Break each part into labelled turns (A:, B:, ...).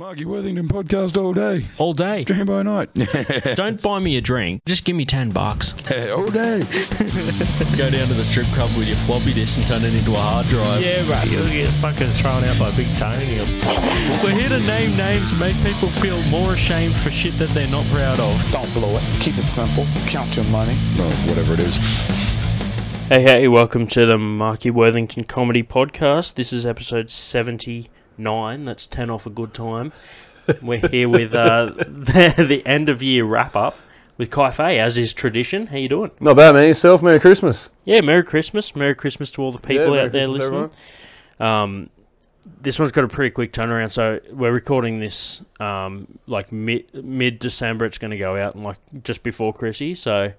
A: Marky Worthington podcast all day,
B: all day.
A: dream by night,
B: Don't buy me a drink. Just give me 10 bucks.
A: all day.
B: Go down to the strip club with your floppy disk and turn it into a hard drive.
C: Yeah, right. You'll get fucking thrown out by Big Tony.
B: We're here to name names and make people feel more ashamed for shit that they're not proud of.
D: Don't blow it. Keep it simple. Count your money.
A: Oh, whatever it is.
C: Hey, hey, welcome to the Marky Worthington Comedy Podcast. This is episode 79. That's 10 off a good time. We're here with uh, the, the end of year wrap up with Kai Fei, as is tradition. How you doing?
E: Not bad, man. Yourself, Merry Christmas.
C: Yeah, Merry Christmas. Merry Christmas to all the people
E: Merry
C: out there
E: Christmas,
C: listening. Um, this one's got a pretty quick turnaround. So we're recording this um, like mid mid December. It's going to go out and like just before Chrissy. So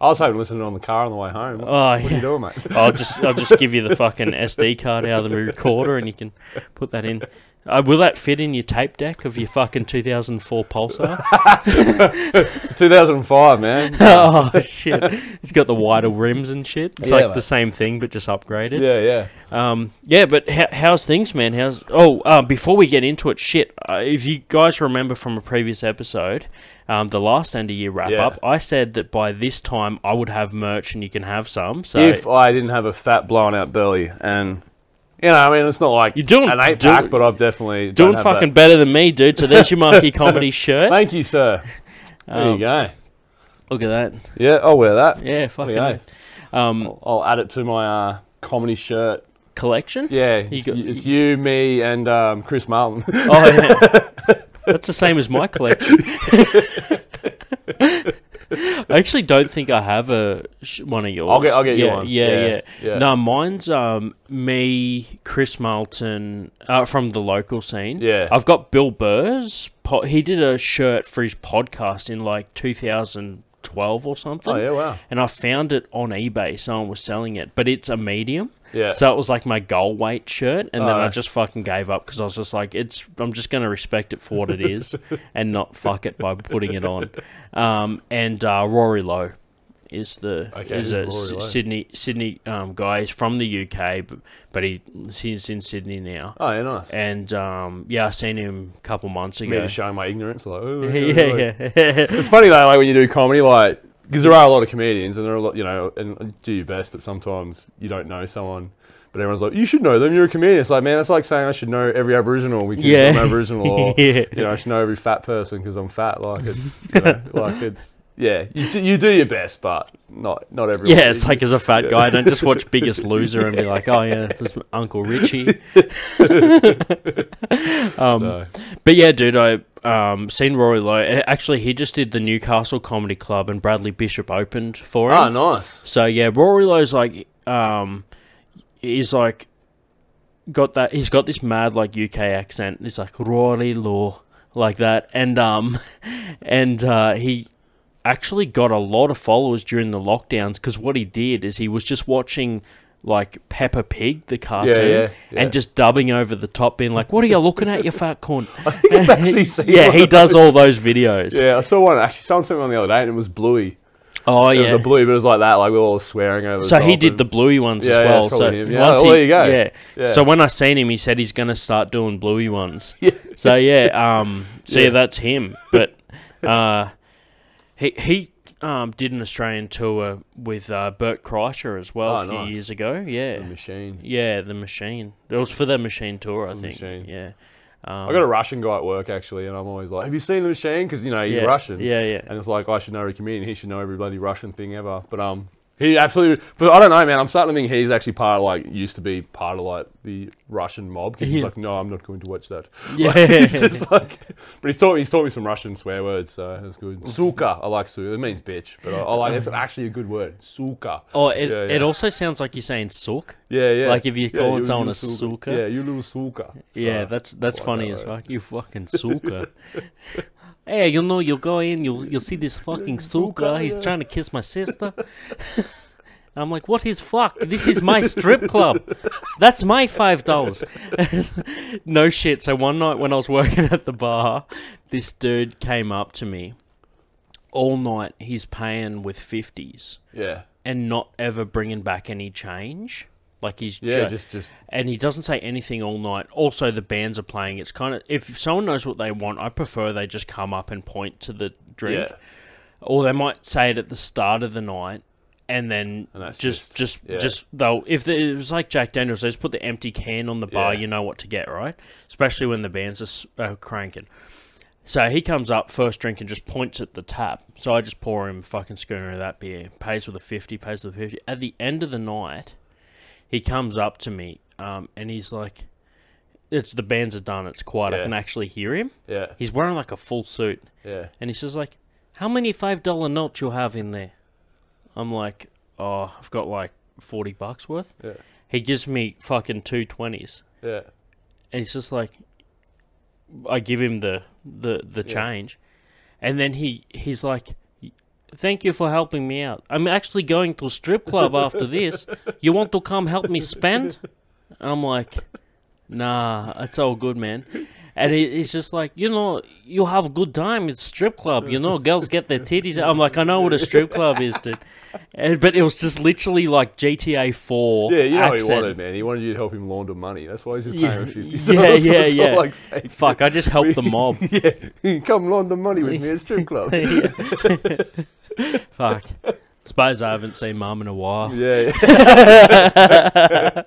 E: I was hoping to listen to it on the car on the way home.
C: oh
E: what are you doing, mate?
C: I'll just I'll just give you the fucking SD card out of the recorder and you can put that in. Uh, will that fit in your tape deck of your fucking 2004 Pulsar?
E: 2005, man.
C: oh shit! It's got the wider rims and shit. It's
E: Yeah,
C: like
E: mate.
C: the same thing but just upgraded.
E: yeah, yeah.
C: Um, yeah, but how, how's things, man? How's oh, uh, before we get into it, shit. Uh, if you guys remember from a previous episode, um, the last end of year wrap
E: Yeah.
C: up, I said that by this time I would have merch and you can have some. So
E: if I didn't have a fat blown out belly, and you know, I mean, it's not like
C: You're doing-
E: an eight
C: do-
E: pack, but I've definitely don't
C: doing fucking
E: that.
C: better than me, dude. So there's your Marky Comedy shirt.
E: Thank you, sir. There
C: Um,
E: you go.
C: Look at that.
E: Yeah, I'll wear that.
C: Yeah, fucking. Um,
E: I'll, I'll add it to my uh, comedy shirt.
C: collection.
E: Yeah,
C: You
E: it's,
C: got-
E: it's you, me, and um, Chris Martin.
C: Oh yeah. That's the same as my collection. I actually don't think I have a one of yours.
E: I'll get- I'll get you
C: yeah,
E: one.
C: Yeah,
E: Yeah,
C: yeah,
E: yeah.
C: No, mine's um me, Chris Martin, uh, from the local scene.
E: Yeah.
C: I've got Bill Burr's. Po- he did a shirt for his podcast in like 2012 or something.
E: oh yeah, wow.
C: And I found it on eBay. Someone was selling it, but it's a medium.
E: Yeah.
C: So it was like my goal weight shirt, and then I just fucking gave up because I was just like, it's. I'm just gonna respect it for what it is, and not fuck it by putting it on. Um, and uh, Rory Lowe is the
E: Okay,
C: is
E: who's
C: a
E: Rory
C: S-
E: Lowe?
C: Sydney Sydney um, guy. He's from the UK, but but he he's in Sydney now.
E: oh yeah, nice.
C: And um, yeah, I seen him a couple months
E: Me
C: ago.
E: just showing my ignorance, like, oh,
C: yeah,
E: yeah,
C: yeah.
E: It's funny though, like when you do comedy, like because there are a lot of comedians, and there are a lot, you know, and do your best, but sometimes you don't know someone. But everyone's like, you should know them. You're a comedian. It's like, man, it's like saying I should know every Aboriginal because
C: Yeah.
E: I'm Aboriginal, or
C: Yeah.
E: you know, I should know every fat person because I'm fat. Like it's, you know, like it's, yeah, you do, you do your best, but not not everyone.
C: Yeah, it's like as a fat guy, don't just watch Biggest Loser and be like, oh yeah, this Uncle Richie. um,
E: So,
C: but yeah, dude, I um seen Rory Lowe. and Actually, he just did the Newcastle Comedy Club, and Bradley Bishop opened for him.
E: oh, nice.
C: So yeah, Rory Lowe's like, um, he's like, got that. He's got this mad like UK accent. He's like Rory Lowe, like that, and um, and uh, he actually got a lot of followers during the lockdowns because what he did is he was just watching like Peppa Pig, the cartoon,
E: yeah, yeah.
C: and just dubbing over the top, being like, "What are you looking at, you fat cunt?"
E: I've actually seen
C: yeah, he does
E: those.
C: all those videos.
E: Yeah, I saw one. Actually, someone sent me one the other day, and it was Bluey.
C: Oh
E: It
C: yeah.
E: the Bluey, but it was like that, like we were all swearing over.
C: So he did
E: and-
C: the bluey ones
E: Yeah,
C: as well. so
E: him. Yeah,
C: once he,
E: there you go.
C: Yeah.
E: Yeah.
C: So when I seen him, he said he's gonna start doing bluey ones.
E: Yeah.
C: So yeah, um, so yeah,
E: Yeah.
C: that's him. But uh, he he um did an Australian tour with uh, Bert Kreischer as well
E: Oh,
C: a few
E: nice.
C: years ago. Yeah.
E: the machine.
C: Yeah, the machine. It was for the machine tour, I
E: The
C: think.
E: Machine.
C: Yeah. Um,
E: I got a Russian guy at work actually, and I'm always like, "Have you seen the machine?" Because you know he's
C: yeah,
E: Russian.
C: Yeah, yeah.
E: And it's like I should know every comedian. He should know every bloody Russian thing ever. But um, he absolutely. But I don't know, man. I'm starting to think he's actually part of like used to be part of like the Russian mob. 'cause he's
C: Yeah.
E: like, no, I'm not going to watch that.
C: Yeah.
E: he's just like, but he's taught me. He's taught me some Russian swear words, so that's good. Suka, I like suka. It means bitch, but I, I like it's actually a good word. Suka.
C: Oh, it,
E: Yeah,
C: it also sounds like you're saying sook.
E: Yeah, yeah.
C: Like if you're
E: Yeah,
C: calling someone a suka.
E: Yeah, you little suka.
C: Yeah, that's that's funny
E: that,
C: as fuck. You fucking suka. hey, you know, you'll go in, you'll you'll see this fucking suka.
E: suka,
C: He's trying to kiss my sister. I'm like, what is fuck? This is my strip club. That's my five dollars. no shit. So one night when I was working at the bar, this dude came up to me. All night he's paying with fifties
E: Yeah.
C: and not ever bringing back any change. Like he's
E: Yeah,
C: ju-
E: just just
C: and he doesn't say anything all night. Also, the bands are playing. It's kind of if someone knows what they want, I prefer they just come up and point to the drink,
E: yeah.
C: or they might say it at the start of the night, and then
E: And
C: just
E: just-
C: just
E: yeah.
C: just they'll if the, it was like Jack Daniels, they just put the empty can on the bar.
E: Yeah.
C: You know what to get, right? Especially when the bands are uh, cranking. So he comes up first drink and just points at the tap. So I just pour him a fucking schooner of that beer. Pays with a fifty. Pays with a fifty. At the end of the night, he comes up to me um, and he's like, "It's the bands are done. It's quiet. I can actually hear him."
E: Yeah.
C: He's wearing like a full suit,
E: Yeah.
C: and he's just like, "How many five dollar notes you have in there?" I'm like, "Oh, I've got like forty bucks worth."
E: Yeah.
C: He gives me fucking two twenties,
E: Yeah.
C: and he's just like, I give him the the the
E: Yeah.
C: change, and then he he's like. Thank you for helping me out. I'm actually going to a strip club after this. You want to come help me spend? And I'm like, nah, it's all good, man. And he, he's just like, you know, you have a good time. It's strip club, you know. Girls get their titties. out." I'm like, I know what a strip club is, dude. And, but it was just literally like GTA 4
E: Yeah, you know what he wanted, man. He wanted you to help him launder money. That's why he's just paying him fifty.
C: yeah, yeah, yeah.
E: like.
C: Fuck, I just helped the mob.
E: yeah, come launder money with me at strip club.
C: Fuck. Suppose I haven't seen Mum in a while.
E: yeah.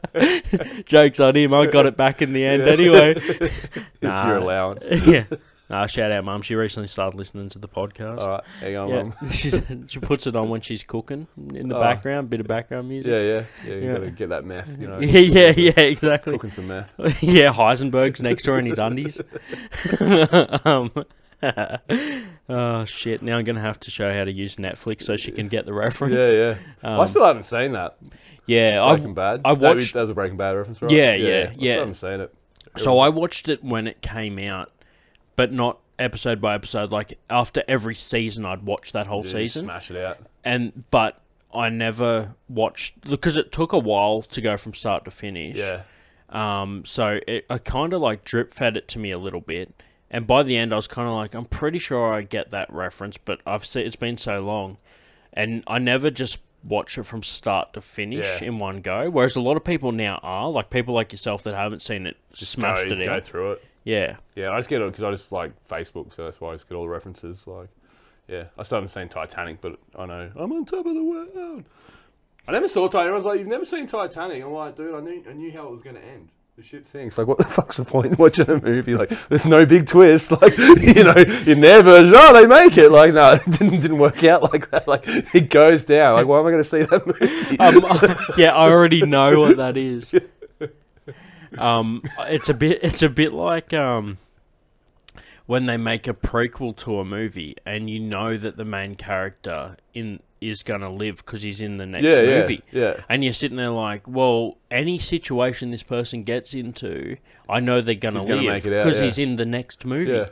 C: Jokes on him. I got it back in the end
E: Yeah.
C: anyway.
E: it's
C: Nah.
E: your allowance.
C: yeah. Nah, shout out, Mum. She recently started listening to the podcast.
E: All right, hang on,
C: Yeah,
E: mum.
C: she's, she puts it on when she's cooking in the
E: Oh.
C: background, bit of background music.
E: Yeah, yeah, yeah. You
C: Yeah.
E: gotta get that meth, you know.
C: Yeah, yeah, yeah, exactly.
E: Cooking some meth.
C: yeah, Heisenberg's next door in his undies. um, oh shit! Now I'm gonna have to show her how to use Netflix so she can get the reference.
E: Yeah, yeah.
C: Um,
E: I still haven't seen that.
C: yeah. I,
E: Breaking Bad.
C: I watched-
E: That was a Breaking Bad reference, right?
C: Yeah, yeah,
E: I
C: yeah.
E: still haven't seen it.
C: so I watched it when it came out, but not episode by episode. Like after every season, I'd watch that whole
E: Yeah,
C: season.
E: Smash it out.
C: and but I never watched because it took a while to go from start to finish.
E: Yeah.
C: Um, so it, I kind of like drip fed it to me a little bit, and by the end, I was kind of like, I'm pretty sure I get that reference, but I've seen it's been so long, and I never just watch it from start to finish
E: Yeah.
C: in one go. Whereas a lot of people now are like people like yourself that haven't seen it,
E: Just
C: smashed
E: go,
C: it
E: go
C: out.
E: through it.
C: Yeah,
E: Yeah, I just get it because I just like Facebook, so that's why I just get all the references. Like, yeah, I still haven't seen Titanic, but I know I'm on top of the world. I never saw Titanic. I was like, "You've never seen Titanic?" I'm like, "Dude, I knew, I knew how it was going to end." The ship sinks. Like, what the fuck's the point in watching a movie? Like, there's no big twist. Like, you know, in their version, oh, they make it. Like, no, it didn't, didn't work out like that. Like, it goes down. Like, why am I going to see that movie?
C: um, yeah, I already know what that is. Um, it's a bit, it's a bit like um, when they make a prequel to a movie, and you know that the main character in is gonna live because he's in the next
E: yeah,
C: movie.
E: yeah, yeah.
C: And you're sitting there like, well, any situation this person gets into, I know they're gonna live
E: make it out,
C: because
E: yeah.
C: he's in the next movie.
E: Yeah.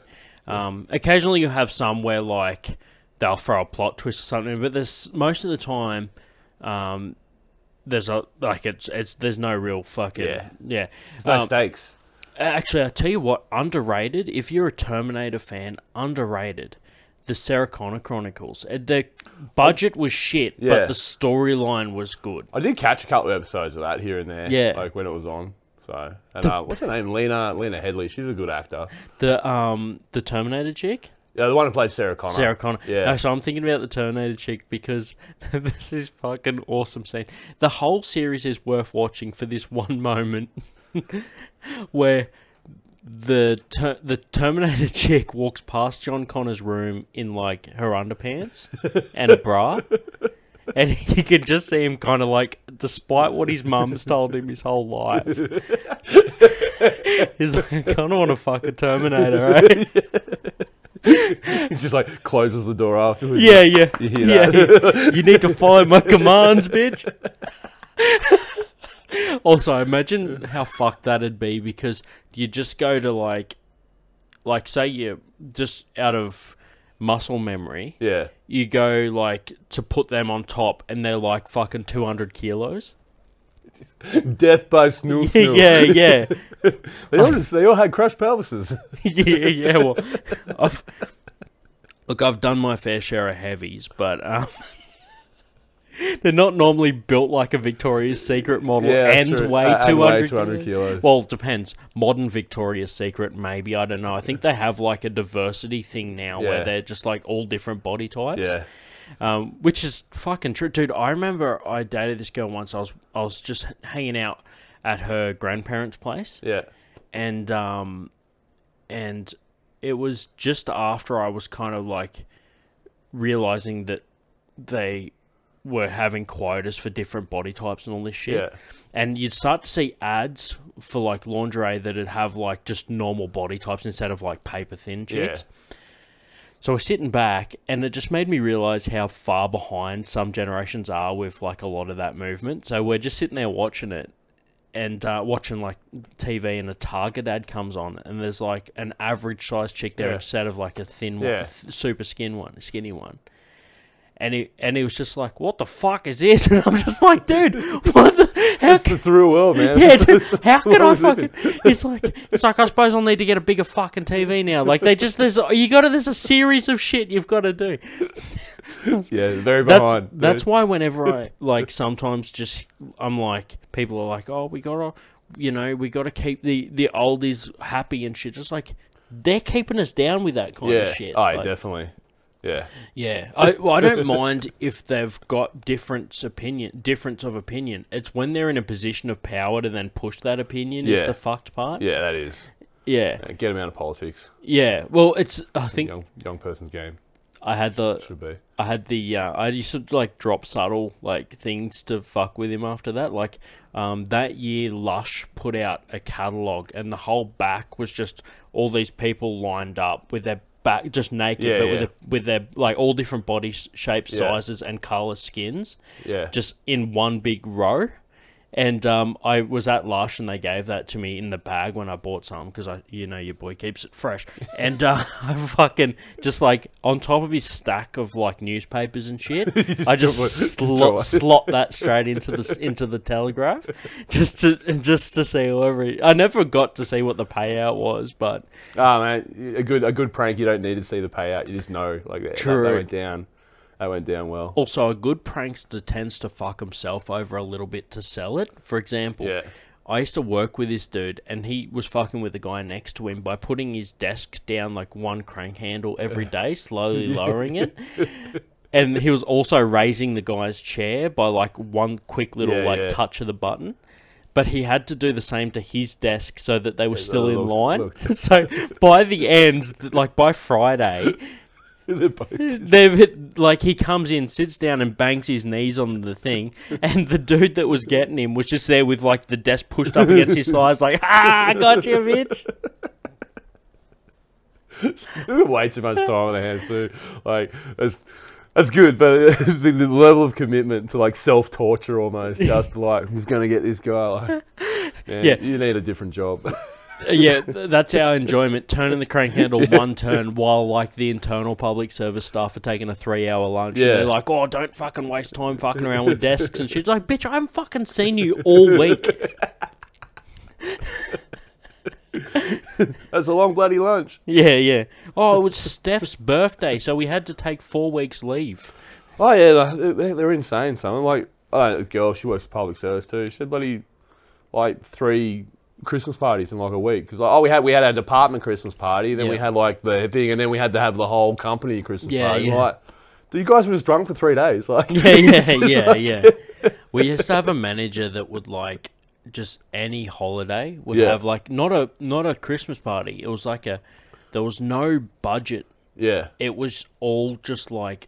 C: Um, occasionally you have some where like they'll throw a plot twist or something, but there's most of the time, um, there's a like it's it's there's no real fucking
E: Yeah.
C: yeah.
E: No
C: Um,
E: stakes.
C: Actually, I tell you what, underrated. If you're a Terminator fan, underrated. The Sarah Connor Chronicles. Uh, The budget was shit,
E: Yeah.
C: but the storyline was good.
E: I did catch a couple of episodes of that here and there.
C: Yeah.
E: Like when it was on. So, and uh, what's her name? Lena Lena Headey. She's a good actor.
C: The um the Terminator chick,
E: Yeah, the one who plays Sarah Connor.
C: Sarah Connor.
E: Yeah.
C: No, so I'm thinking about the Terminator chick because this is fucking awesome scene. The whole series is worth watching for this one moment where the ter- the Terminator chick walks past John Connor's room in like her underpants and a bra. And you can just see him kind of like, despite what his mum's told him his whole life, he's like, I kind of want to fuck a Terminator, right?
E: He just like closes the door afterwards.
C: Yeah, yeah.
E: You
C: yeah, you, you need to follow my commands, bitch. Also, imagine how fucked that'd be because you just go to like, like say you just out of muscle memory,
E: Yeah.
C: you go like to put them on top, and they're like fucking two hundred kilos.
E: Death by snoo snoo.
C: yeah, yeah,
E: They all just, they all had crushed pelvises.
C: yeah, yeah. Well, I've, look, I've done my fair share of heavies, but um, they're not normally built like a Victoria's Secret model
E: Yeah,
C: and
E: true.
C: weigh
E: Uh, and
C: two
E: weigh 200 kilos.
C: Well, it depends. Modern Victoria's Secret, maybe I don't know. I think they have like a diversity thing now
E: Yeah.
C: where they're just like all different body types.
E: Yeah.
C: um, which is fucking true, dude. I remember I dated this girl once. I was I was just hanging out at her grandparents' place,
E: Yeah.
C: and um, and it was just after I was kind of like realizing that they were having quotas for different body types and all this shit.
E: Yeah.
C: And you'd start to see ads for like lingerie that'd have like just normal body types instead of like paper thin chicks. So we're sitting back, and it just made me realize how far behind some generations are with like a lot of that movement. So we're just sitting there watching it, and uh, watching like TV, and a Target ad comes on, and there's like an average size chick there
E: Yeah.
C: instead of like a thin
E: Yeah.
C: th- super skin one, skinny one. And he and he was just like, "What the fuck is this?" And I'm just like, "Dude, what the? How
E: It's, it's the real world, man.
C: yeah, dude, how can I fucking?
E: it?
C: It's like it's like I suppose I'll need to get a bigger fucking TV now. Like they just there's you got to there's a series of shit you've got to do.
E: Yeah, very
C: That's
E: behind.
C: that's
E: dude.
C: why whenever I like sometimes just I'm like people are like oh we gotta you know we gotta keep the the oldies happy and shit. Just like they're keeping us down with that kind
E: yeah.
C: of shit.
E: Oh,
C: like-
E: definitely. Yeah.
C: yeah, I, well, I don't mind if they've got difference opinion, difference of opinion. It's when they're in a position of power to then push that opinion is the fucked part.
E: Yeah, that is.
C: Yeah,
E: Yeah, get them out of politics.
C: yeah. Well, it's I think
E: Young young person's game
C: I had the
E: should be.
C: I had the uh, I used to like drop subtle like things to fuck with him after that. Like um, that year, Lush put out a catalog, and the whole back was just all these people lined up with their back just naked,
E: Yeah,
C: but
E: yeah.
C: with a, with their like all different body shapes,
E: Yeah.
C: sizes, and color skins,
E: Yeah.
C: just in one big row. And um, I was at Lush, and they gave that to me in the bag when I bought some because I, you know, your boy keeps it fresh. And uh, I fucking just like on top of his stack of like newspapers and shit, I just slot, slot that straight into the into the Telegraph, just to just to see whoever. I never got to see what the payout was, but
E: Ah man, a good a good prank. You don't need to see the payout. You just know like that, that,
C: True.
E: that went down. That went down well.
C: also a good prankster tends to fuck himself over a little bit to sell it. For example,
E: Yeah.
C: I used to work with this dude, and he was fucking with the guy next to him by putting his desk down like one crank handle every day, slowly lowering it. And he was also raising the guy's chair by like one quick little
E: Yeah,
C: like
E: yeah.
C: touch of the button. But he had to do the same to his desk so that they were
E: Yeah,
C: still in line.
E: look.
C: so by the end, like by Friday,
E: They're both-
C: like he comes in, sits down, and bangs his knees on the thing, and the dude that was getting him was just there with like the desk pushed up against his thighs, like ah, I got you, bitch.
E: way too much time on their hands too. Like that's that's good, but the, the level of commitment to like self torture almost, just like who's going to get this guy? Like, man,
C: Yeah.
E: you need a different job.
C: Yeah, that's our enjoyment. Turning the crank handle one turn while like the internal public service staff are taking a three hour lunch. And
E: Yeah.
C: they're like, oh, don't fucking waste time fucking around with desks and shit. Like, bitch, I haven't fucking seen you all week.
E: That's a long bloody lunch.
C: Yeah, yeah. Oh, it was Steph's birthday, so we had to take four weeks leave.
E: Oh yeah, they're, they're insane. Some like oh, a girl, she works public service too. She had bloody like three Christmas parties in like a week. Because like, oh, we had we had our department Christmas party, then we had like the thing, and then we had to have the whole company Christmas
C: Yeah,
E: party.
C: yeah.
E: Like, do you guys were just drunk for three days? Like,
C: Yeah, yeah, yeah, yeah. We used to have a manager that would like just any holiday would
E: Yeah.
C: have like not a not a Christmas party. It was like a there was no budget.
E: yeah,
C: It was all just like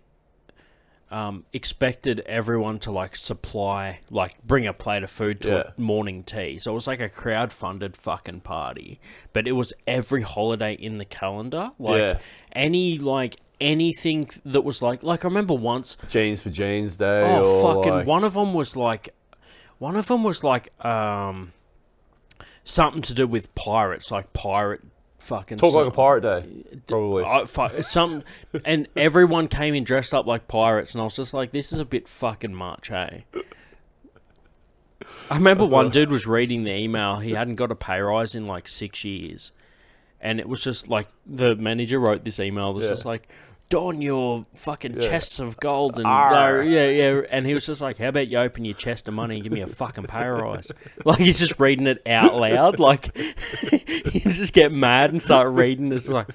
C: um, expected everyone to like supply like bring a plate of food to
E: Yeah.
C: a morning tea. So it was like a crowd funded fucking party. But it was every holiday in the calendar. Like
E: Yeah.
C: any like anything that was like like I remember once
E: jeans for jeans day.
C: Oh
E: or
C: fucking!
E: like-
C: One of them was like, one of them was like um, something to do with pirates, like pirate fucking.
E: Talk like a pirate day, probably.
C: I, fuck, something, and everyone came in dressed up like pirates, and I was just like, "This is a bit fucking much, hey." I remember one dude was reading the email. He hadn't got a pay rise in like six years, and it was just like the manager wrote this email. It was
E: Yeah.
C: just like, don your fucking
E: Yeah.
C: chests of gold and uh, yeah, yeah. And he was just like, how about you open your chest of money and give me a fucking pay rise? Like he's just reading it out loud. Like you just get mad and start reading. It's like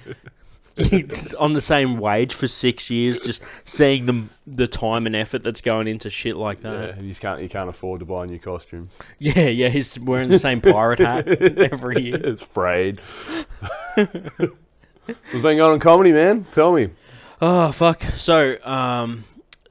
C: he's on the same wage for six years, just seeing the the time and effort that's going into shit like
E: Yeah,
C: that.
E: you can't you can't afford to buy a new costume.
C: Yeah, yeah. He's wearing the same pirate hat every year.
E: it's frayed. What's been going on in comedy, man? Tell me.
C: Oh fuck! So, um,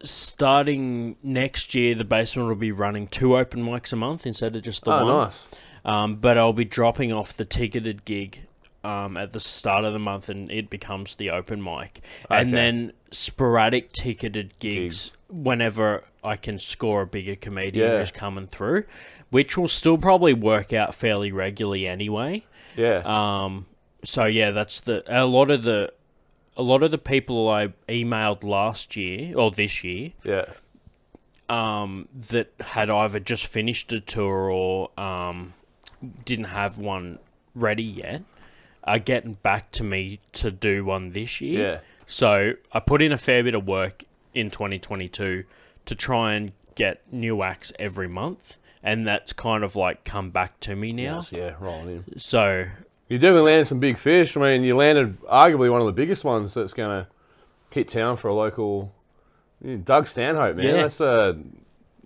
C: starting next year, the basement will be running two open mics a month instead of just the
E: oh,
C: one.
E: nice.
C: Um, but I'll be dropping off the ticketed gig um, at the start of the month, and it becomes the open mic, and then sporadic ticketed gigs,
E: Gigs.
C: whenever I can score a bigger comedian
E: Yeah.
C: who's coming through, which will still probably work out fairly regularly anyway.
E: Yeah.
C: Um, so yeah, that's the a lot of the a lot of the people I emailed last year or this year
E: yeah.
C: um, that had either just finished a tour or um, didn't have one ready yet are getting back to me to do one this year.
E: Yeah.
C: So I put in a fair bit of work in 2022 to try and get new acts every month, and that's kind of like come back to me now.
E: Yes, yeah, rolling in.
C: So
E: You definitely landed some big fish. I mean, you landed arguably one of the biggest ones that's going to hit town for a local. Doug Stanhope, man.
C: Yeah.
E: That's a.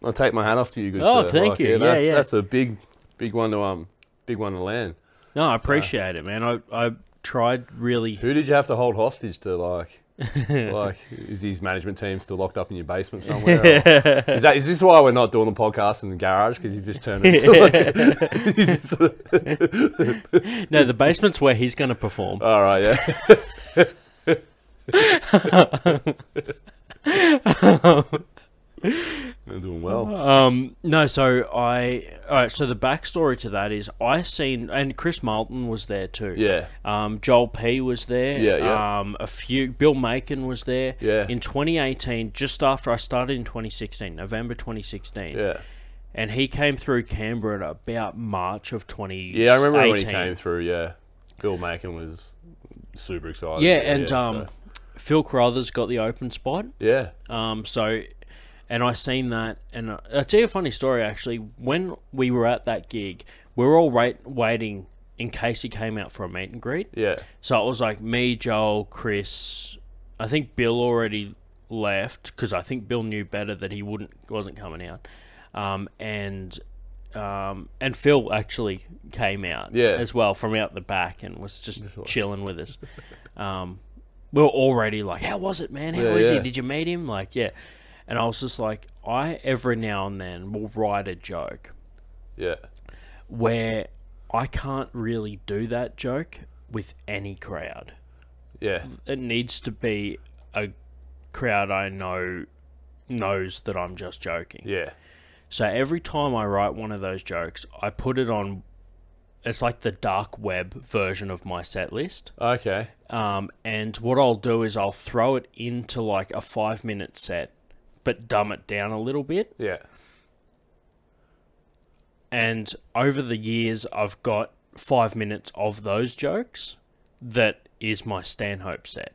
E: I'll take my hat off to you, good
C: Oh,
E: sir.
C: thank you. Yeah,
E: that's,
C: yeah.
E: That's a big, big one to um, big one to land.
C: No, I appreciate it, man. I I tried really.
E: Who did you have to hold hostage to? Like, like is his management team still locked up in your basement somewhere? is that is this why we're not doing the podcast in the garage? Because you've just turned into like,
C: No, the basement's where he's going to perform.
E: all right, yeah. They're doing well.
C: Um, no, so I. All right, so the backstory to that is I seen and Chris Martin was there too.
E: Yeah,
C: Um, Joel P was there.
E: Yeah, yeah.
C: Um, a few. Bill Macon was there.
E: Yeah.
C: In 2018, just after I started in 2016, November 2016.
E: yeah,
C: And he came through Canberra at about March of 2018.
E: yeah. I remember when he came through. Yeah, Bill Macon was super excited.
C: Yeah, and
E: so-
C: um, Phil Carruthers got the open spot.
E: yeah,
C: Um, so, and I seen that, and uh, I'll tell you a funny story actually. When we were at that gig, we were all wait, waiting in case he came out for a meet and greet.
E: yeah,
C: So it was like me, Joel, Chris. I think Bill already left because I think Bill knew better that he wouldn't wasn't coming out, um, and um, and Phil actually came out
E: Yeah.
C: as well from out the back and was just chilling with us. Um, we were already like, "How was it, man? How
E: Yeah,
C: is he? Did you meet him?" Like, yeah. And I was just like, I every now and then will write a joke
E: yeah,
C: where I can't really do that joke with any crowd
E: yeah,
C: it needs to be a crowd I know knows that I'm just joking.
E: yeah,
C: So every time I write one of those jokes, I put it on. It's like the dark web version of my set list.
E: okay,
C: Um, and what I'll do is I'll throw it into like a five minute set, but dumb it down a little bit.
E: yeah,
C: And over the years, I've got five minutes of those jokes that is my Stanhope set.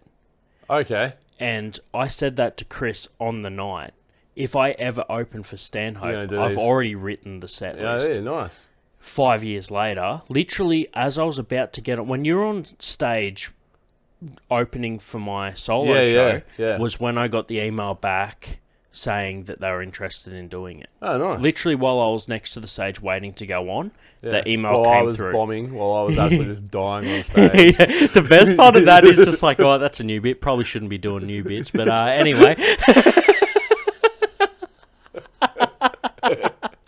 E: okay,
C: And I said that to Chris on the night. If I ever open for Stanhope, I've
E: these.
C: already written the set
E: yeah,
C: list.
E: yeah, nice.
C: Five years later, literally as I was about to get on, when you're on stage opening for my solo
E: Yeah,
C: show,
E: yeah, yeah.
C: was when I got the email back saying that they were interested in doing it.
E: Oh, nice.
C: Literally while I was next to the stage waiting to go on,
E: Yeah.
C: the email
E: while I
C: came
E: was
C: through.
E: bombing, while I was actually just dying on stage.
C: Yeah, the best part of that is just like, oh, that's a new bit. Probably shouldn't be doing new bits, but uh, anyway.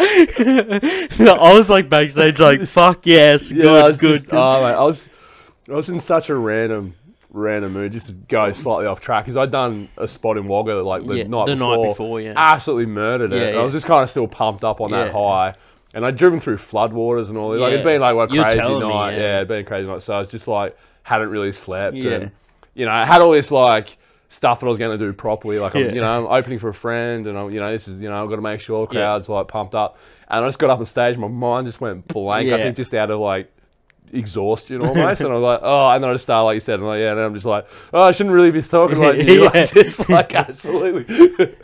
C: I was like backstage, like, fuck yes,
E: Yeah,
C: good, good,
E: just- Oh, mate, I was, I was in such a random, random mood. Just to go slightly off track because I'd done a spot in Wagga that like the
C: Yeah,
E: night
C: the
E: before.
C: night before, yeah.
E: absolutely murdered it.
C: Yeah,
E: And I was
C: yeah.
E: just kind of still pumped up on that high, and I'd driven through floodwaters and all. this. Like it'd
C: Yeah.
E: been like a
C: You were
E: crazy
C: telling me,
E: night.
C: yeah.
E: yeah, it'd been a crazy night. So I was just like hadn't really slept,
C: Yeah.
E: and you know, I had all this like. Stuff that I was going to do properly, like I'm,
C: Yeah.
E: you know, I'm opening for a friend, and I'm, you know, this is, you know, I've got to make sure the
C: Yeah.
E: crowd's like pumped up. And I just got up on stage, my mind just went blank. I
C: Yeah.
E: think just out of like exhaustion almost, and I'm like, oh, and then I just start like you said, I'm like, yeah, and I'm just like, oh, I shouldn't really be talking like you,
C: Yeah.
E: like just like absolutely,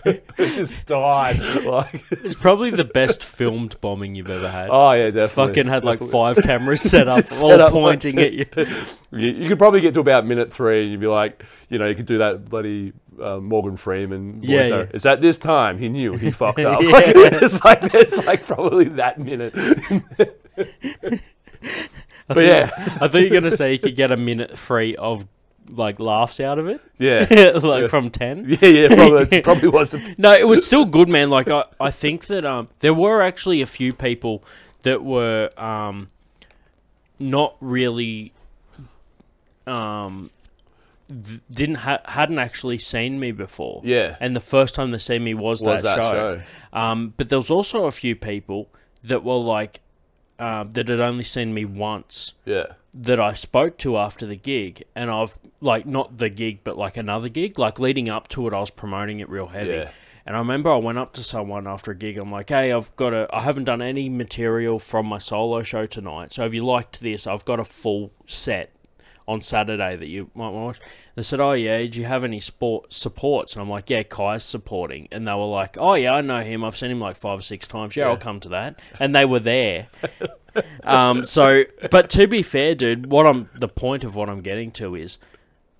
E: it just died, like,
C: It's probably the best filmed bombing you've ever had.
E: oh yeah, definitely.
C: Fucking had like five cameras set up, all
E: set up, like-
C: pointing at you.
E: You, you could probably get to about minute three, and you'd be like, you know, you could do that bloody uh, Morgan Freeman.
C: Yeah, yeah.
E: It's at this time he knew he fucked up.
C: Yeah.
E: Like, it's like it's like probably that minute.
C: I
E: But
C: think-
E: yeah.
C: I thought you were gonna say you could get a minute free of like laughs out of it,
E: Yeah,
C: like
E: Yeah.
C: from ten.
E: yeah, yeah. Probably, probably was.
C: No, it was still good, man. Like I, I think that um, there were actually a few people that were um, not really um, th- didn't ha- hadn't actually seen me before.
E: yeah,
C: And the first time they see me was,
E: was
C: that,
E: that
C: show.
E: show?
C: Um, but there was also a few people that were like uh, that had only seen me once
E: Yeah,
C: that I spoke to after the gig, and I've like not the gig, but like another gig. Like leading up to it, I was promoting it real heavy.
E: Yeah.
C: And I remember I went up to someone after a gig. I'm like, "Hey, I've got a. I haven't done any material from my solo show tonight. So if you liked this, I've got a full set on Saturday that you might watch." They said, "Oh yeah, do you have any sport supports?" And I'm like, "Yeah, Kai's supporting." And they were like, "Oh yeah, I know him. I've seen him like five or six times. Yeah, I'll come to that." And they were there. um, so, but to be fair, dude, what I'm the point of what I'm getting to is,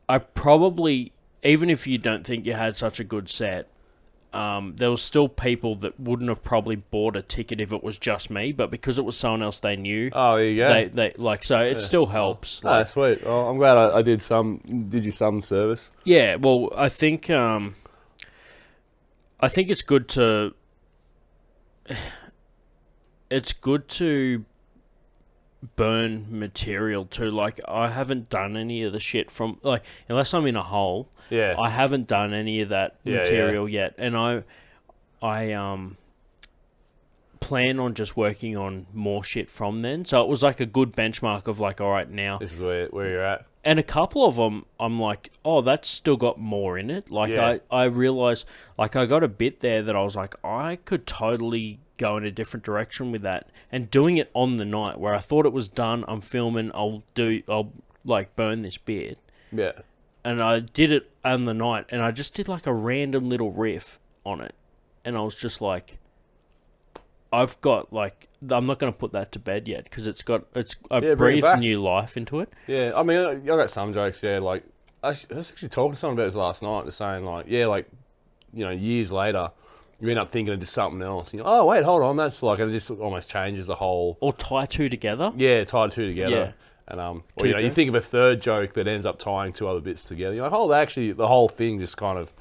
C: I probably even if you don't think you had such a good set, um, there was still people that wouldn't have probably bought a ticket if it was just me, but because it was someone else they knew,
E: Oh, yeah.
C: they they like so it still helps.
E: Ah,
C: Like,
E: sweet. Oh, I'm glad I, I did some. Did you some service?
C: yeah, well, I think um, I think it's good to it's good to burn material too. Like I haven't done any of the shit from like unless I'm in a hole.
E: Yeah,
C: I haven't done any of that
E: Yeah, yeah.
C: material yet, and I, I um, plan on just working on more shit from then. So it was like a good benchmark of like, all right, now,
E: this is where where you're at.
C: and a couple of them, I'm like, oh, that's still got more in it. Like
E: Yeah.
C: I, I realized, like I got a bit there that I was like, I could totally go in a different direction with that, and doing it on the night where I thought it was done. I'm filming. I'll do. I'll like burn this bit
E: Yeah,
C: and I did it on the night, and I just did like a random little riff on it, and I was just like, I've got like I'm not going to put that to bed yet because it's got it's I
E: Yeah, bring it
C: new life into it.
E: yeah. I mean, I I got some jokes. Yeah, like I was actually talking to someone about this last night. They're saying like, yeah, like you know, years later, you end up thinking of just something else. You're, oh wait, hold on, that's like, and it just almost changes the whole.
C: Or tie two together.
E: Yeah, tie two together.
C: Yeah.
E: And um, or, you know, you think of a third joke that ends up tying two other bits together. You're like, oh, actually, the whole thing just kind of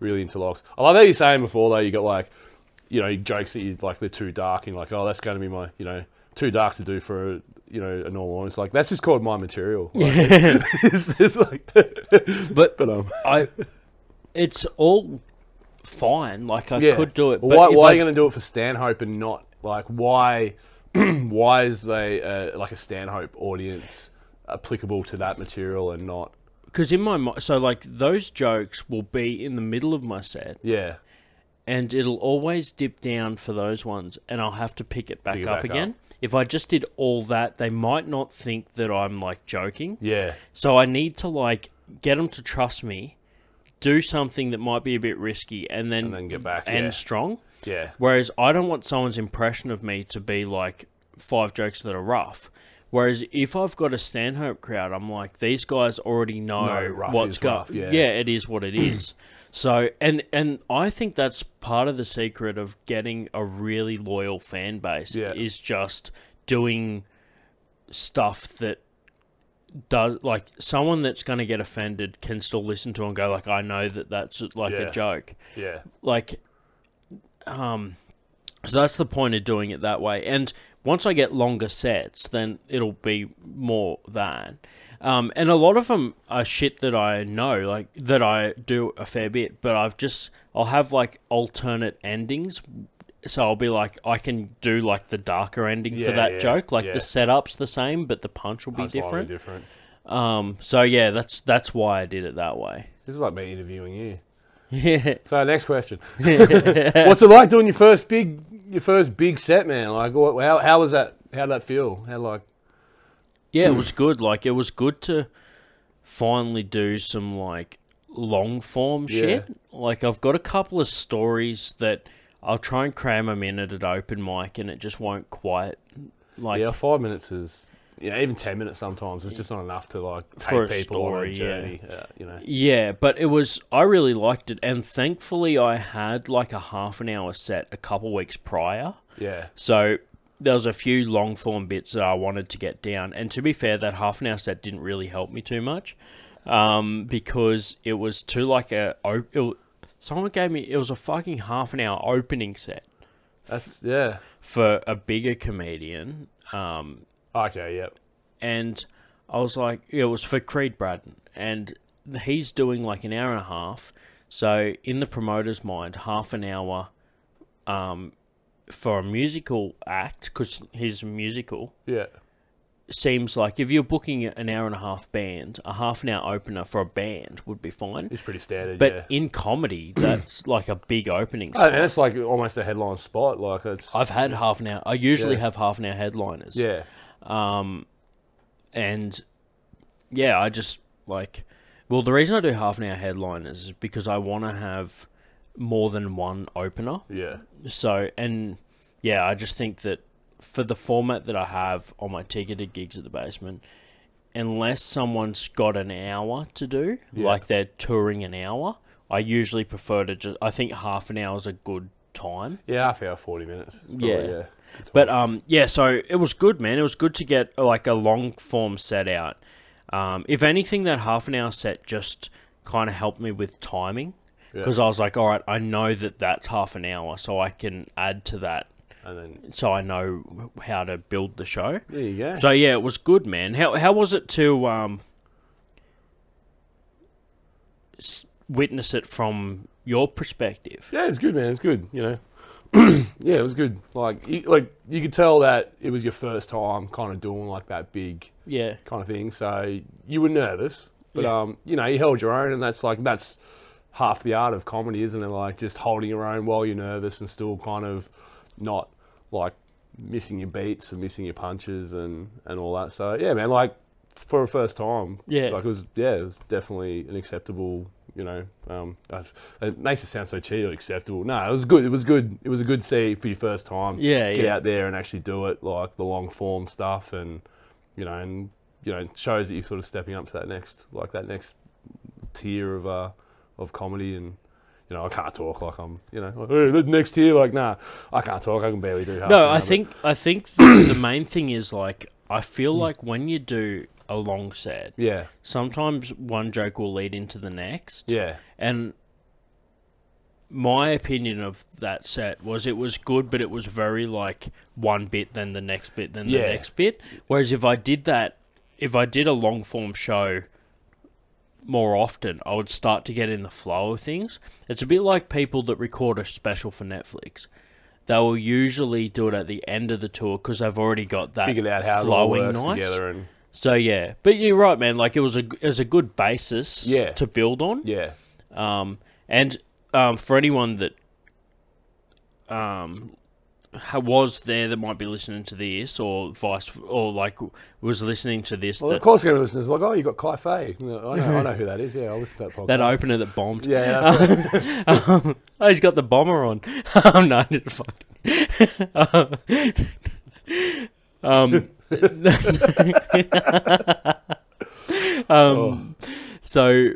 E: really interlocks. I like that you're saying before though. You got like, you know, jokes that you like they're too dark, and you're like, oh, that's going to be my, you know, too dark to do for you know a normal audience. Like that's just called my material. Like, it's, it's like,
C: But
E: but um,
C: I, it's all fine. Like I
E: yeah.
C: could do it.
E: Well,
C: but
E: why why
C: I-
E: are you going to do it for Stanhope and not like why? why is they uh, like a Stanhope audience applicable to that material and not?
C: Because in my mind, so like those jokes will be in the middle of my set,
E: Yeah.
C: and it'll always dip down for those ones, and I'll have to pick it back
E: Pick it
C: up
E: back
C: again.
E: up.
C: If I just did all that, they might not think that I'm like joking.
E: Yeah.
C: So I need to like get them to trust me, do something that might be a bit risky, and then
E: And then get back.
C: and
E: yeah.
C: strong.
E: Yeah.
C: Whereas I don't want someone's impression of me to be like five jokes that are rough. Whereas if I've got a Stanhope crowd, I'm like these guys already know
E: No,
C: what's going.
E: yeah.
C: yeah, it is what it is. So and and I think that's part of the secret of getting a really loyal fan base
E: Yeah.
C: is just doing stuff that does like someone that's going to get offended can still listen to and go like I know that that's like
E: Yeah.
C: a joke
E: Yeah.
C: like um so that's the point of doing it that way and once i get longer sets then it'll be more that um and a lot of them are shit that i know like that i do a fair bit but i've just i'll have like alternate endings so I'll be like, I can do like the darker ending for
E: Yeah,
C: that
E: yeah,
C: joke. Like
E: yeah.
C: the setup's the same, but the punch will be different.
E: different.
C: Um, so yeah, that's that's why I did it that way.
E: This is like me interviewing you.
C: Yeah.
E: So next question. What's it like doing your first big your first big set, man? Like, what, how how was that? How did that feel? How like
C: Yeah, it was good. Like it was good to finally do some like long form shit. Like I've got a couple of stories that I'll try and cram them in at an open mic, and it just won't quite like
E: yeah, five minutes is. Yeah, even ten minutes sometimes is just not enough to like take
C: For a
E: people on
C: story,
E: a
C: yeah.
E: journey. Uh, you know.
C: Yeah, but it was I really liked it, and thankfully I had like a half an hour set a couple weeks prior.
E: Yeah.
C: So there was a few long form bits that I wanted to get down, and to be fair, that half an hour set didn't really help me too much, um, because it was too like a It, someone gave me it was a fucking half an hour opening set
E: That's yeah.
C: for a bigger comedian, um,
E: Okay. Yep.
C: and I was like, it was for Creed Braddon, and he's doing like an hour and a half. So in the promoter's mind, half an hour, um, for a musical act because he's a musical
E: Yeah.
C: Seems like if you're booking an hour and a half band, a half an hour opener for a band would be fine.
E: It's pretty standard.
C: But
E: yeah.
C: in comedy, that's like a big opening.
E: Oh, and it's like almost a headline spot. Like it's.
C: I've had half an hour. I usually
E: Yeah.
C: have half an hour headliners.
E: yeah.
C: Um, and yeah, I just like. Well, the reason I do half an hour headliners is because I want to have more than one opener.
E: Yeah.
C: So, and yeah, I just think that for the format that I have on my ticketed gigs at the basement, unless someone's got an hour to do,
E: Yeah.
C: like they're touring an hour, I usually prefer to just. I think half an hour is a good time.
E: Yeah. Half hour, forty minutes. Probably,
C: Yeah.
E: Yeah.
C: But um, yeah, so it was good, man. It was good to get like a long form set out. Um, if anything, that half an hour set just kind of helped me with timing
E: Yeah.
C: because I was like, all right, I know that that's half an hour, so I can add to that,
E: And then
C: so I know how to build the show.
E: there you go.
C: So yeah, it was good, man. How how was it to um s- witness it from your perspective?
E: Yeah, it's good, man. It's good. You know. yeah, it was good. Like, you, like you could tell that it was your first time kind of doing like that big
C: Yeah,
E: kind of thing. So you were nervous, but
C: Yeah.
E: um, you know, you held your own, and that's like that's half the art of comedy, isn't it? Like just holding your own while you're nervous and still kind of not like missing your beats and missing your punches and and all that. So yeah, man, like for a first time,
C: Yeah.
E: like it was yeah, it was definitely an acceptable. You know, um, it makes it sound so cheap. or Acceptable. No, it was good. It was good. It was a good see for your first time.
C: Yeah,
E: Get
C: yeah.
E: out there and actually do it, like the long form stuff, and you know, and you know, it shows that you're sort of stepping up to that next, like that next tier of uh of comedy, and you know, I can't talk like I'm, you know, like, hey, next tier, like nah, I can't talk. I can barely do half.
C: No, I think I think the, the main thing is like I feel hmm. like when you do a long set,
E: yeah,
C: sometimes one joke will lead into the next.
E: yeah,
C: And my opinion of that set was it was good, but it was very like one bit, then the next bit, then the
E: Yeah.
C: next bit. Whereas if I did that, if I did a long form show more often, I would start to get in the flow of things. It's a bit like people that record a special for Netflix. They will usually do it at the end of the tour because they've already got that
E: figured out how
C: flowing nice.
E: together, and
C: So yeah, but you're right, man. Like it was a it was a good basis
E: Yeah.
C: to build on.
E: yeah,
C: Um, and um, for anyone that um, was there that might be listening to this, or vice, or like was listening to this,
E: well,
C: that,
E: of course, going to listen. listeners like, oh, you got Kai Fei. I know, I know who that is. Yeah, I listen to that podcast.
C: that opener that bombed.
E: yeah, right.
C: um, oh, he's got the bomber on. um, no, fuck. um, um, so,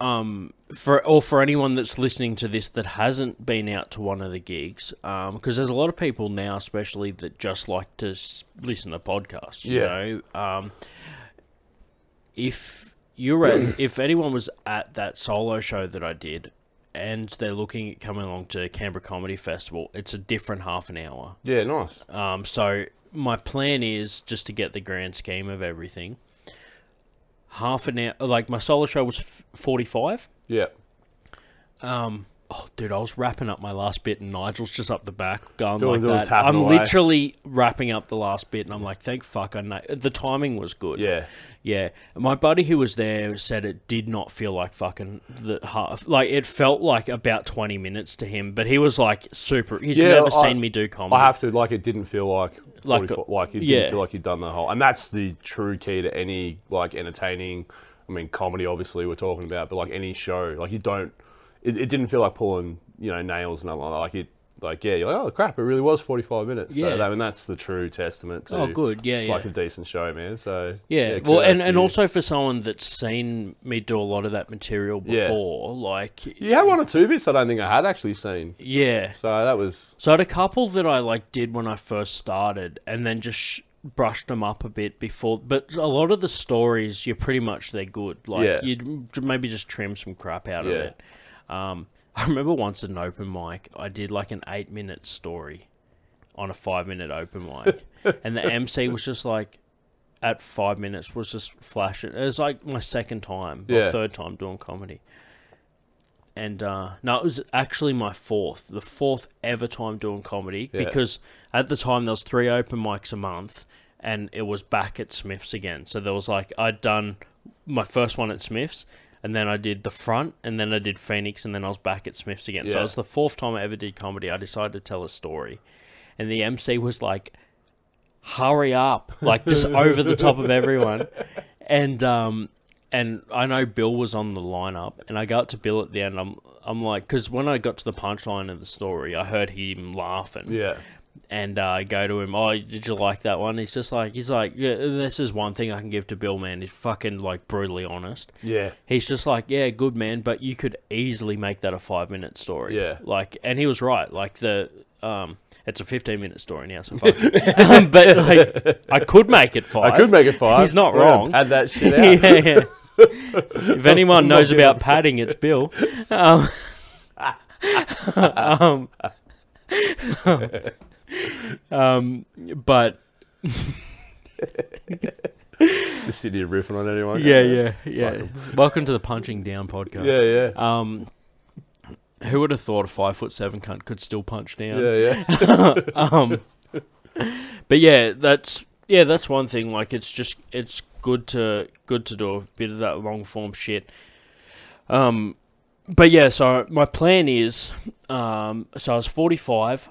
C: um, for or for anyone that's listening to this that hasn't been out to one of the gigs, um, because there's a lot of people now, especially that just like to s- listen to podcasts. You
E: Yeah.
C: know, um, if you're at, if anyone was at that solo show that I did, and they're looking at coming along to Canberra Comedy Festival, it's a different half an hour.
E: yeah, nice.
C: Um, so my plan is just to get the grand scheme of everything. Half an hour, like my solo show was f- forty-five.
E: Yeah,
C: Um, Oh, dude, I was wrapping up my last bit, and Nigel's just up the back going
E: Doing-
C: like that. I'm
E: away.
C: literally wrapping up the last bit, and I'm like, thank fuck I know. The timing was good.
E: Yeah.
C: Yeah, my buddy who was there said it did not feel like fucking the half. Like it felt like about twenty minutes to him, but he was like super. He's
E: Yeah,
C: never
E: I-
C: seen me do comedy.
E: I have to like it didn't feel like
C: Like
E: like it
C: yeah.
E: didn't feel like you'd done the whole and that's the true key to any like entertaining I mean comedy obviously we're talking about but like any show like you don't it, it didn't feel like pulling you know nails and like that. like it like yeah you're like oh crap it really was 45 minutes
C: Yeah.
E: so that, I mean that's the true testament to
C: oh, good. Yeah, yeah.
E: like a decent show man so
C: Yeah, well, and, and also for someone that's seen me do a lot of that material
E: Yeah.
C: before, like,
E: you had one or two bits I don't think I had actually seen
C: yeah.
E: so that was
C: So I had a couple that I like did when I first started, and then just sh- brushed them up a bit before. But a lot of the stories, you're pretty much they're good. Like
E: Yeah.
C: you'd maybe just trim some crap out of it. Um, I remember once at an open mic, I did like an eight minute story on a five minute open mic, and the MC was just like. At five minutes was just flashing. It was like my second time
E: Yeah.
C: third time doing comedy and uh, no, it was actually my fourth, the fourth ever time doing comedy
E: Yeah.
C: because at the time there was three open mics a month, and it was back at Smiths again. So there was like I'd done my first one at Smiths, and then I did the front, and then I did Phoenix, and then I was back at Smiths again. So it was the fourth time I ever did comedy. I decided to tell a story, and the MC was like, "Hurry up!" Like just over the top of everyone, and um, and I know Bill was on the lineup, and I go up to Bill at the end. I'm I'm like, because when I got to the punchline of the story, I heard him laughing,
E: yeah
C: and uh, go to him. Oh, did you like that one? He's just like, he's like, yeah. This is one thing I can give to Bill, man. He's fucking like brutally honest.
E: yeah
C: He's just like, yeah, good man, but you could easily make that a five minute story.
E: Yeah.
C: Like, and he was right. Like the um, it's a fifteen minute story now, so fuck. um, but like, I could make it five.
E: I could make it five
C: He's not wrong.
E: Add that shit out
C: yeah, yeah. if anyone knows about padding, it's Bill. Um, um, um, but
E: just sitting here riffing on anyone
C: yeah, yeah, yeah. Welcome to the Punching Down podcast.
E: yeah yeah
C: Um, who would have thought a five foot seven cunt could still punch down?
E: yeah yeah
C: um, but yeah, that's yeah, that's one thing. Like, it's just it's good to good to do a bit of that long form shit. Um, but yeah, so my plan is, um, so I was forty five.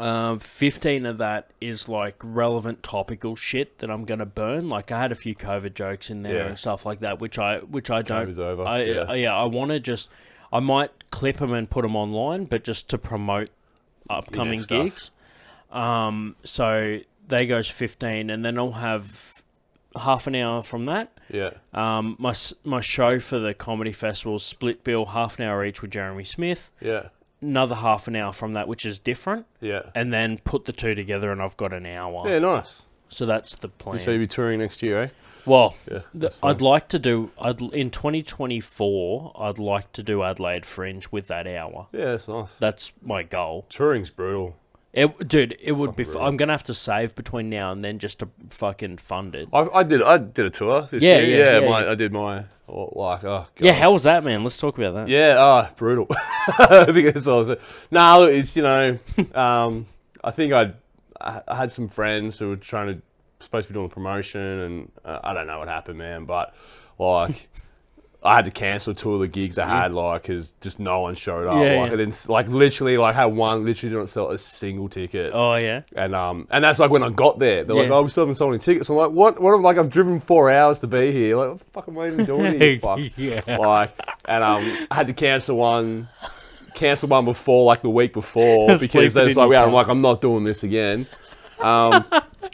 C: Um, fifteen of that is like relevant topical shit that I'm gonna burn. Like I had a few COVID jokes in there
E: Yeah.
C: and stuff like that, which I which I don't.
E: COVID's over,
C: I
E: yeah.
C: I- yeah, I want to just. I might clip them and put them online, but just to promote upcoming
E: stuff.
C: gigs. Um, so they goes fifteen, and then I'll have half an hour from that.
E: yeah
C: Um, my my show for the comedy festival split bill, half an hour each with Jeremy Smith.
E: yeah
C: Another half an hour from that, which is different,
E: yeah
C: and then put the two together, and I've got an hour.
E: yeah nice
C: So that's the plan.
E: so you'll be touring next year eh
C: well,
E: yeah
C: the. I'd like to do. I'd in 2024. I'd like to do Adelaide Fringe with that hour.
E: yeah that's nice
C: That's my goal.
E: touring's brutal
C: It, dude, it would be. F-? I'm gonna have to save between now and then just to fucking fund it.
E: I, I did I did a tour this
C: Yeah,
E: year.
C: yeah,
E: yeah,
C: yeah,
E: my,
C: yeah.
E: I did my like oh God.
C: Yeah, how was that, man? Let's talk about that.
E: Yeah, ah, brutal. I think that's all I said. Nah, look, it's you know, um, I think I'd, I had some friends who were trying to supposed to be doing promotion, and uh, I don't know what happened, man. But like, I had to cancel two of the gigs I had, like, because just no one showed up.
C: Yeah,
E: like,
C: yeah.
E: and then s- like literally, like, had one literally didn't sell a single ticket.
C: Oh yeah.
E: And um, and that's like when I got there. They're like,
C: Yeah.
E: "Oh, we still haven't sold any tickets." I'm like, "What? What? am- Like, I've driven four hours to be here. Like, what the fuck am I even doing here? you?
C: Yeah.
E: Like, and um, I had to cancel one, cancel one before, like the week before, because there's
C: in
E: like,
C: your
E: yeah, I'm
C: car.
E: like, I'm not doing this again. Um,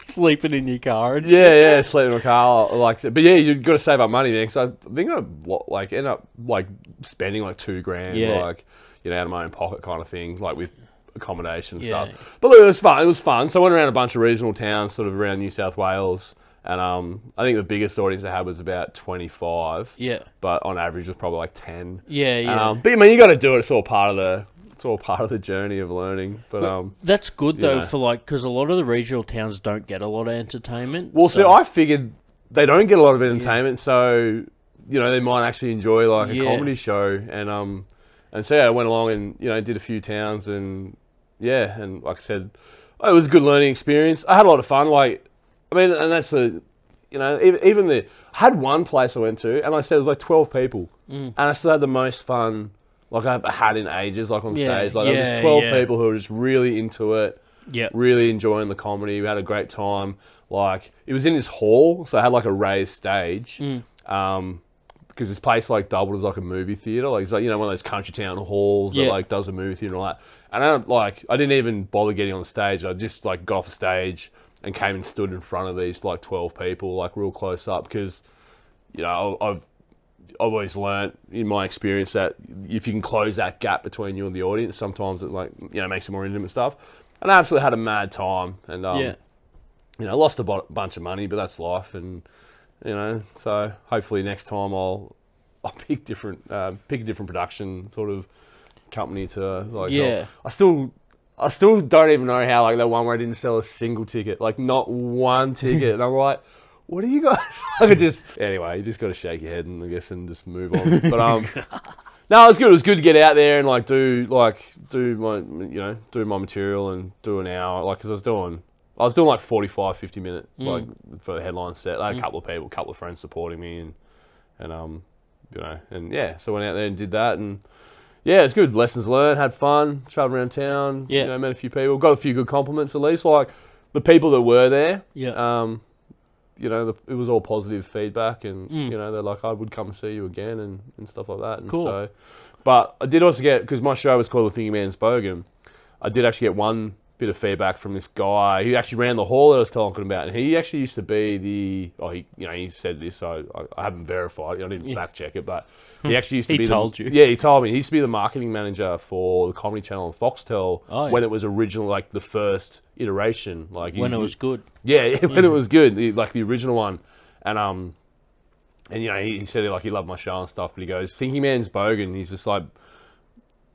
C: Sleeping in your car. And
E: yeah, yeah, sleeping in a car, like, but yeah, you've got to save up money, man. Because I think I like end up like spending like two grand,
C: Yeah.
E: like you know, out of my own pocket kind of thing, like with accommodation and
C: Yeah.
E: stuff. But look, it was fun. It was fun. So I went around a bunch of regional towns, sort of around New South Wales, and um, I think the biggest audience I had was about 25.
C: Yeah.
E: But on average, it was probably like 10.
C: Yeah. Yeah.
E: Um, but I mean, you got to do it. It's all part of the. All part of the journey of learning. But,
C: But
E: um,
C: that's good though
E: know.
C: for like because a lot of the regional towns don't get a lot of entertainment.
E: well,
C: so,
E: so I figured they don't get a lot of entertainment, so you know they might actually enjoy like a
C: Yeah.
E: comedy show, and um, and so yeah, I went along and you know did a few towns and yeah, and like I said, it was a good learning experience. I had a lot of fun. Like, I mean, and that's a, you know, even, even the I had one place I went to, and I said it was like twelve people,
C: Mm.
E: and I still had the most fun like I've had in ages, like on
C: Yeah,
E: stage. Like there was
C: yeah,
E: twelve
C: yeah.
E: people who were just really into it
C: Yeah.
E: really enjoying the comedy. We had a great time. Like it was in this hall, so I had like a raised stage.
C: Mm.
E: Um, because this place like doubled as like a movie theater, like it's like you know one of those country town halls
C: Yeah.
E: that like does a movie theater and all that. And I don't like I didn't even bother getting on the stage. I just like got off the stage and came and stood in front of these like twelve people, like real close up, because you know I've I've always learnt in my experience that if you can close that gap between you and the audience, sometimes it like you know makes it more intimate stuff. And I absolutely had a mad time, and um,
C: yeah.
E: you know lost a bo- bunch of money, but that's life, and you know so hopefully next time I'll I'll pick different uh, pick a different production sort of company to like help.
C: Yeah.
E: I still. I still don't even know how like that one where I didn't sell a single ticket, like not one ticket, and I'm like, what are you guys? I could just anyway, you just got to shake your head and I guess and just move on. But um, no, it was good. It was good to get out there and like do like do my you know do my material and do an hour like because I was doing I was doing like 45, 50 minute like for the headline set. I had a couple of people, a couple of friends supporting me and and um you know and yeah, so went out there and did that and. Yeah, it's good. Lessons learned, had fun, travelled around town.
C: Yeah.
E: You know, met a few people, got a few good compliments at least. Like the people that were there,
C: Yeah.
E: um, you know, the, it was all positive feedback, and
C: Mm.
E: you know, they're like, I would come see you again, and, and stuff like that. And
C: Cool.
E: So, but I did also get because my show was called The Thinking Man's Bogan. I did actually get one bit of feedback from this guy who actually ran the hall that I was talking about, and he actually used to be the. Oh, he you know he said this, so I, I haven't verified. I didn't
C: Yeah.
E: fact check it, but he actually used to
C: He
E: be.
C: told
E: the,
C: you.
E: Yeah, he told me. He used to be the marketing manager for the Comedy Channel and Foxtel
C: Oh,
E: when it was originally like the first iteration. Like he-
C: when it was good.
E: yeah, when it was good, the- like the original one, and um, and you know he, he said like he loved my show and stuff, but he goes, "Thinking Man's bogan." He's just like,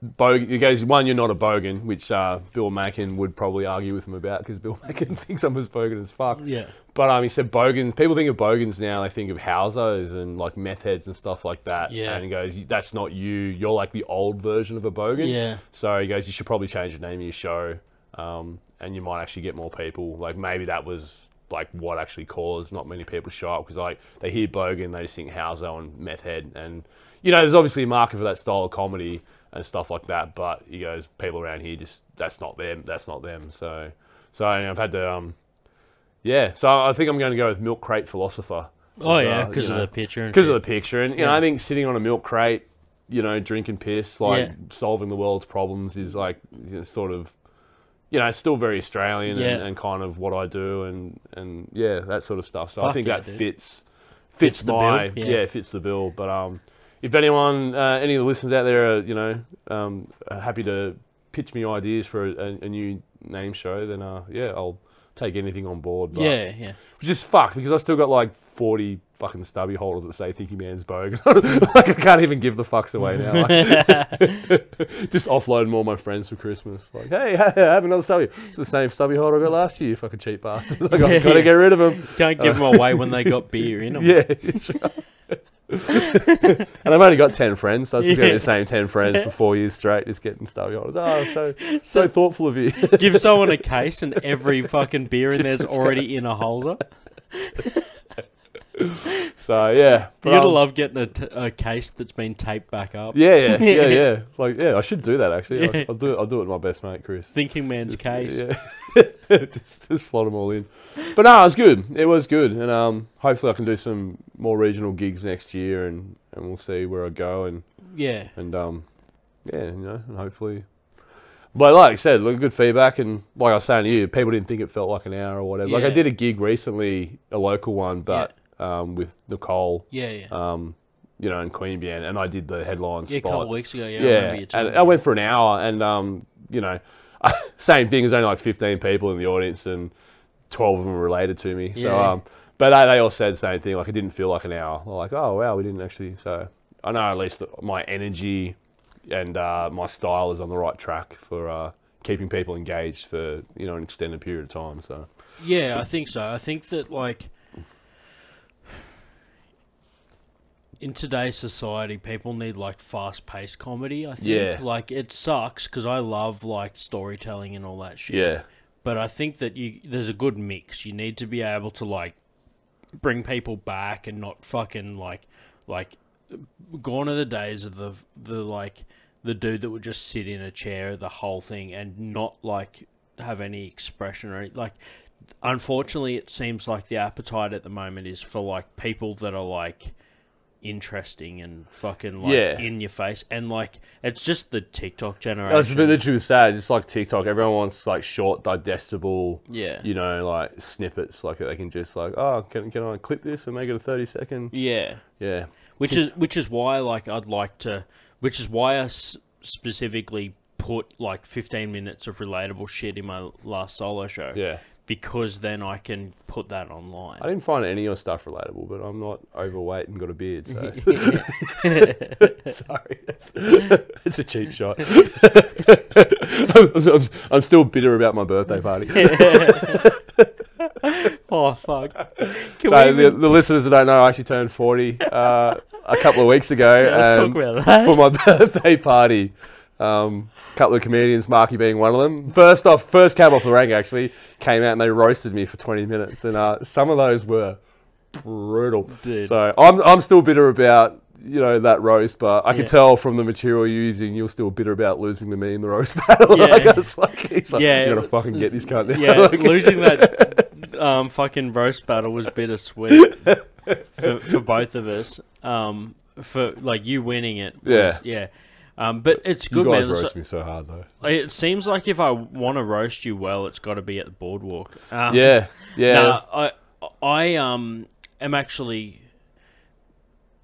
E: bogan. He goes, "One, you're not a bogan," which uh, Bill Mackin would probably argue with him about because Bill Mackin thinks I'm as bogan as fuck.
C: Yeah.
E: But um, he said bogan. People think of bogans now. They think of housos and like meth heads and stuff like that.
C: Yeah.
E: And he goes, "That's not you. You're like the old version of a bogan."
C: Yeah.
E: So he goes, you should probably change the name of your show, um, and you might actually get more people. Like maybe that was like what actually caused not many people to show up because like they hear Bogan, they just think Houso and Meth Head, and you know there's obviously a market for that style of comedy and stuff like that. But he goes, people around here just that's not them. That's not them. So so I've had to um, yeah. So I think I'm going to go with Milk Crate Philosopher.
C: Oh
E: Uh,
C: yeah, because
E: you
C: of
E: know,
C: the picture. and
E: because of the picture. And you know, I think sitting on a milk crate, you know, drinking piss, like
C: Yeah.
E: solving the world's problems, is like you know, sort of, you know, it's still very Australian
C: Yeah.
E: and, and kind of what I do, and and yeah, that sort of stuff. So I think
C: yeah,
E: that
C: dude.
E: fits
C: Fits
E: fits,
C: the
E: my
C: bill,
E: yeah.
C: yeah.
E: fits the bill. But um, if anyone, uh, any of the listeners out there, are you know, um, are happy to pitch me ideas for a, a new name show, then uh, yeah, I'll take anything on board. But,
C: yeah, yeah.
E: which is fucked because I still got like 40 fucking stubby holders that say Thinking Man's Bogue. like I can't even give the fucks away now. Like, just offloading all my friends for Christmas. Like, hey, hey, I have another stubby. It's the same stubby holder I got last year, you fucking cheap bastard. Like, I've got to get rid of them.
C: Can't give them away when they got beer in them.
E: Yeah. and I've only got 10 friends, so I just got
C: Yeah.
E: the same 10 friends for four years straight, just getting stubby. Oh, so, so thoughtful of you.
C: Give someone a case and every fucking beer in there's already in a holder.
E: so, yeah.
C: You'd
E: um,
C: love getting a, t- a case that's been taped back up.
E: Yeah, yeah, yeah, yeah. Like, yeah, I should do that actually.
C: Yeah.
E: I'll, I'll do it. I'll do it with my best mate, Chris.
C: Thinking man's
E: Just-
C: case.
E: Yeah, just, just slot them all in. But no, it was good. It was good, and um, hopefully I can do some more regional gigs next year, and, and we'll see where I go, and
C: Yeah.
E: and um, yeah, you know, and hopefully. But like I said, look, good feedback, and like I was saying to you, people didn't think it felt like an hour or whatever. Like I did a gig recently, a local one, but um, with Nicole,
C: Yeah, yeah.
E: um, you know, in Queanbeyan, and I did the headline
C: yeah, a couple of weeks ago. Yeah, I
E: yeah,
C: telling
E: and. I went for an hour, and um, you know, same thing. There's only like 15 people in the audience, and 12 of them were related to me. So, um, but they, they all said the same thing. Like it didn't feel like an hour. Like, oh wow, we didn't actually. So I know at least my energy and uh, my style is on the right track for uh, keeping people engaged for you know an extended period of time. So
C: Yeah, I think so. I think that like in today's society, people need like fast-paced comedy. I think.
E: Yeah.
C: Like it sucks because I love like storytelling and all that shit.
E: Yeah.
C: But I think that you there's a good mix. You need to be able to like bring people back and not fucking like like gone are the days of the the like the dude that would just sit in a chair the whole thing and not like have any expression or any, like unfortunately it seems like the appetite at the moment is for like people that are like interesting and fucking like
E: Yeah.
C: in your face and like it's just the TikTok generation.
E: That's literally sad. Just like TikTok, everyone wants like short, digestible,
C: yeah.
E: you know, like snippets. Like they can just like, oh, can can I clip this and make it a thirty second?
C: Yeah.
E: Yeah.
C: which is which is why like I'd like to, which is why I s- specifically put like 15 minutes of relatable shit in my last solo show.
E: Yeah.
C: Because then I can put that online.
E: I didn't find any of your stuff relatable, but I'm not overweight and got a beard, so sorry. it's a cheap shot. I'm, I'm- I'm still bitter about my birthday party.
C: oh fuck! Can
E: So
C: we
E: the, the listeners that don't know, I actually turned 40 uh, a couple of weeks ago.
C: let's talk about that.
E: for my birthday party. Um, couple of comedians, Marky being one of them. First off, first cab off the rank actually came out and they roasted me for 20 minutes, and uh, some of those were brutal.
C: Dude.
E: So I'm I'm still bitter about you know that roast, but I
C: Yeah.
E: can tell from the material you're using, you're still bitter about losing to me in the roast battle.
C: Yeah.
E: like, it's like, he's like,
C: Yeah,
E: you're gonna fucking get this cunt.
C: yeah,
E: Like-
C: losing that um, fucking roast battle was bittersweet for, for both of us. Um, for like you winning it, was, yeah. Um, but it's good, You
E: guys
C: man.
E: Roast me so hard though.
C: It seems like if I want to roast you well, it's got to be at the boardwalk. Um,
E: Yeah, yeah.
C: Nah, I I um am actually.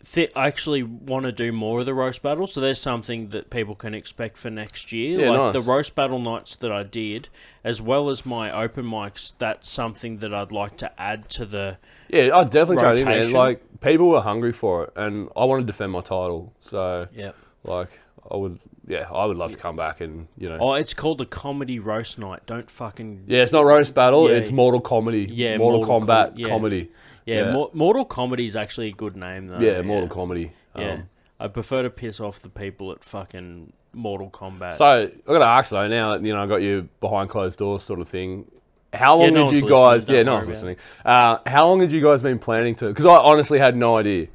C: Th- I actually want to do more of the roast battle, so there's something that people can expect for next year.
E: Yeah,
C: like
E: nice.
C: the roast battle nights that I did, as well as my open mics. That's something that I'd like to add to the.
E: Yeah, I definitely tried it, man. Like people were hungry for it, and I want to defend my title. So,
C: Yeah.
E: like, I would, yeah, I would love to come back and you know,
C: Oh, it's called the comedy roast night. Don't fucking.
E: yeah, it's not roast battle,
C: Yeah.
E: it's Mortal Comedy.
C: Yeah,
E: Mortal,
C: Mortal
E: Kombat
C: Com- yeah.
E: comedy.
C: Yeah,
E: yeah.
C: Mor- Mortal Comedy is actually a good name though.
E: yeah, Mortal Comedy.
C: Yeah,
E: Um,
C: I prefer to piss off the people at fucking Mortal Kombat.
E: so I got to ask though. Now that, you know, I got you behind closed doors, sort of thing. How
C: Yeah,
E: long
C: no
E: did you guys? Yeah, no one's listening. Uh, how long had you guys been planning to? Because I honestly had no idea.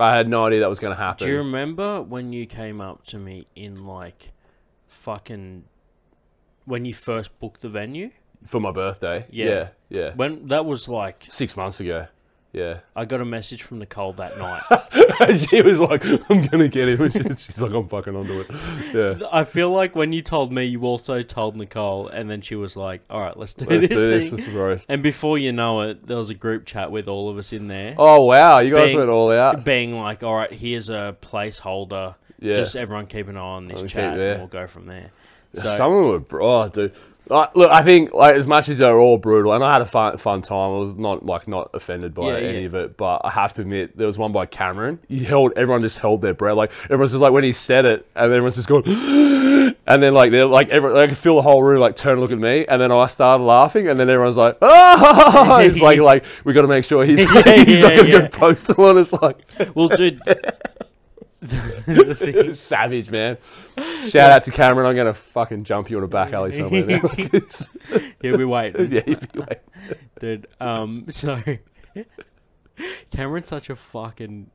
E: I had no idea that was going to happen.
C: Do you remember when you came up to me in like fucking when you first booked the venue?
E: for my birthday.
C: Yeah.
E: yeah, yeah.
C: When that was like
E: Six months ago. Yeah.
C: I got a message from Nicole that night.
E: she was like, I'm gonna get him. She's, she's like, I'm fucking onto it. Yeah.
C: I feel like when you told me, you also told Nicole, and then she was like, "All right, let's do
E: Let's
C: this
E: do
C: thing."
E: This.
C: And before you know it, there was a group chat with all of us in there,
E: Oh wow, you guys
C: Being-
E: went all out.
C: being like, "All right, here's a placeholder.
E: Yeah.
C: Just everyone keep an eye on this
E: I'll
C: chat, and we'll go from there." So
E: Some of them were, oh, dude. Uh, look, I think like as much as they're all brutal, and I had a fun, fun time. I was not like not offended by
C: Yeah,
E: any
C: yeah.
E: of it, but I have to admit there was one by Cameron. He held everyone just held their breath. Like everyone's just like when he said it, and everyone's just going, and then like they're like everyone, I could feel the whole room like turn and look at me, and then I started laughing, and then everyone's like, ah, it's like like we got to make sure he's, he's
C: yeah,
E: not gonna
C: yeah.
E: go postal on us. Like
C: well, dude.
E: savage man. Shout out to Cameron. I'm gonna fucking jump you in a back alley somewhere. Now.
C: yeah, we wait.
E: yeah, you'd be like,
C: dude. Um, so Cameron's such a fucking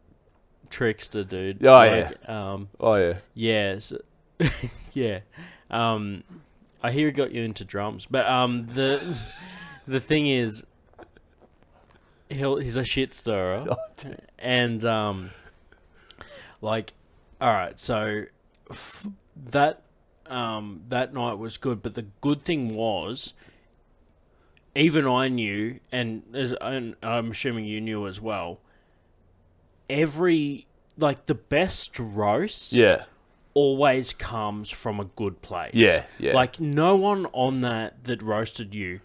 C: trickster, dude.
E: Oh,
C: like, Um,
E: oh yeah.
C: yeah, so, yeah. Um, I hear he got you into drums, but um, the the thing is, he'll he's a shit stirrer,
E: Oh,
C: and um, like, all right, so f- that um that night was good, but the good thing was even I knew, and, as, and I'm assuming you knew as well. Every like the best roast,
E: Yeah.
C: always comes from a good place.
E: Yeah, yeah.
C: Like no one on that that roasted you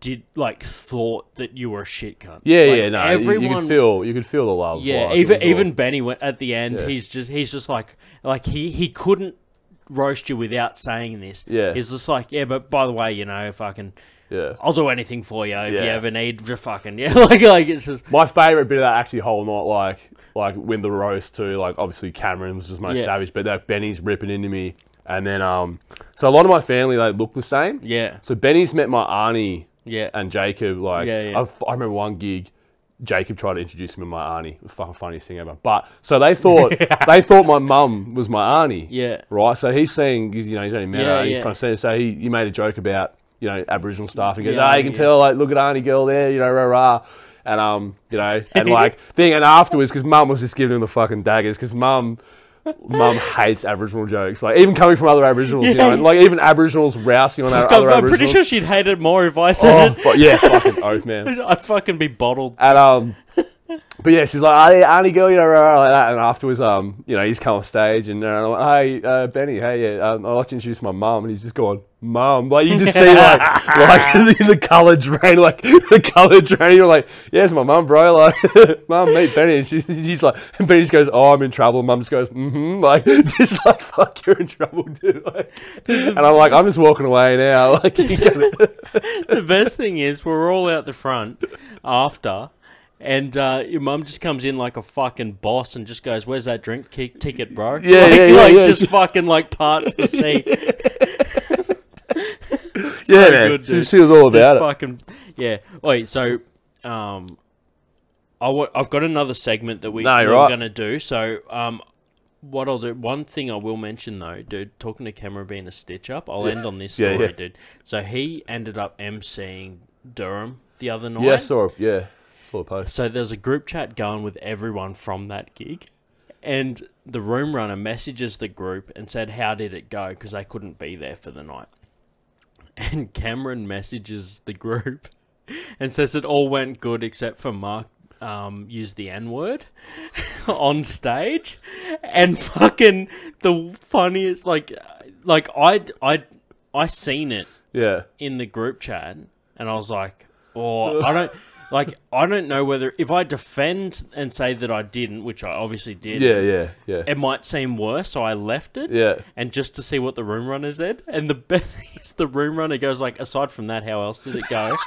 C: did like thought that you were a shit cunt.
E: Yeah,
C: Like,
E: yeah, no. you- you, could feel, you could feel the love.
C: yeah, even even Benny went at the end.
E: Yeah.
C: He's just he's just like like he he couldn't roast you without saying this.
E: Yeah.
C: he's just like yeah, but by the way, you know, fucking,
E: yeah.
C: I'll do anything for you if you ever need to fucking yeah, like like it's just
E: My favorite bit of that actually whole night, like like when the roast too. Like obviously Cameron was just most
C: Yeah.
E: savage, but like Benny's ripping into me, and then um, so a lot of my family they look the same.
C: Yeah.
E: So Benny's met my auntie
C: Yeah.
E: and Jacob. Like
C: Yeah, yeah.
E: I, I remember one gig. Jacob tried to introduce him to my auntie. It was the fucking funniest thing ever. But so they thought they thought my mum was my auntie.
C: Yeah.
E: Right. So he's saying, he's, you know, he's only met
C: Yeah,
E: her. He's
C: yeah.
E: kind of saying, so he, he made a joke about, you know, Aboriginal stuff. He goes,
C: Yeah,
E: ah, you can
C: yeah.
E: tell, like, look at auntie girl there, you know, rah rah. And um, you know, and like thing, and afterwards, because mum was just giving him the fucking daggers, because mum, mum hates Aboriginal jokes, like even coming from other Aboriginals, you know, and, like even Aboriginals rousing on our
C: I'm,
E: other
C: I'm pretty sure she'd hate it more if I said Oh,
E: fu- yeah, fucking oath, man.
C: I'd fucking be bottled.
E: And um, but yeah, she's like, "Hey, Auntie girl, you know, rah, rah," like that. And afterwards, um, you know, he's come off stage and uh, I'm like, hey, uh, Benny, hey, yeah, um, I'd like to introduce my mum, and he's just going, mum, like you just see like like the colour drain, like the colour drain. You're like, yeah, it's my mum, bro. Like, mum, meet Benny. And she, she's like, and Benny just goes, oh, I'm in trouble. Mum just goes, mm-hmm, like just like, fuck, you're in trouble, dude. Like, and I'm like, I'm just walking away now. Like,
C: the best thing is we're all out the front after, and uh, your mum just comes in like a fucking boss and just goes, "Where's that drink ticket, bro?"
E: Yeah,
C: like,
E: yeah, yeah,
C: like
E: yeah.
C: just fucking like parts the sea.
E: yeah,
C: So
E: man,
C: good,
E: she,
C: dude.
E: she was all
C: Just
E: about it.
C: fucking yeah. Wait, so um, I w- I've got another segment that we,
E: No,
C: we're
E: right.
C: gonna do. So um. What I'll do, one thing I will mention though, dude, talking to Cameron being a stitch up, I'll end on this story,
E: yeah.
C: dude. So he ended up emceeing Durham the other night.
E: Yeah, I saw, yeah, post.
C: So there's a group chat going with everyone from that gig. And the room runner messages the group and said, How did it go? Because they couldn't be there for the night. And Cameron messages the group and says it all went good except for Mark um, used the N word on stage. And fucking the funniest, like, like I, I, I seen it
E: Yeah.
C: in the group chat, and I was like, "Oh, I don't like. I don't know whether if I defend and say that I didn't, which I obviously did.
E: Yeah, yeah, yeah.
C: It might seem worse, so I left it.
E: Yeah.
C: And just to see what the room runner said, and the best is the room runner goes like, aside from that, how else did it go?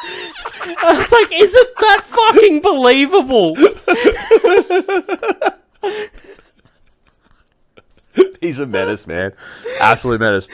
C: I was like, isn't that fucking believable?
E: He's a menace, man. Absolute menace.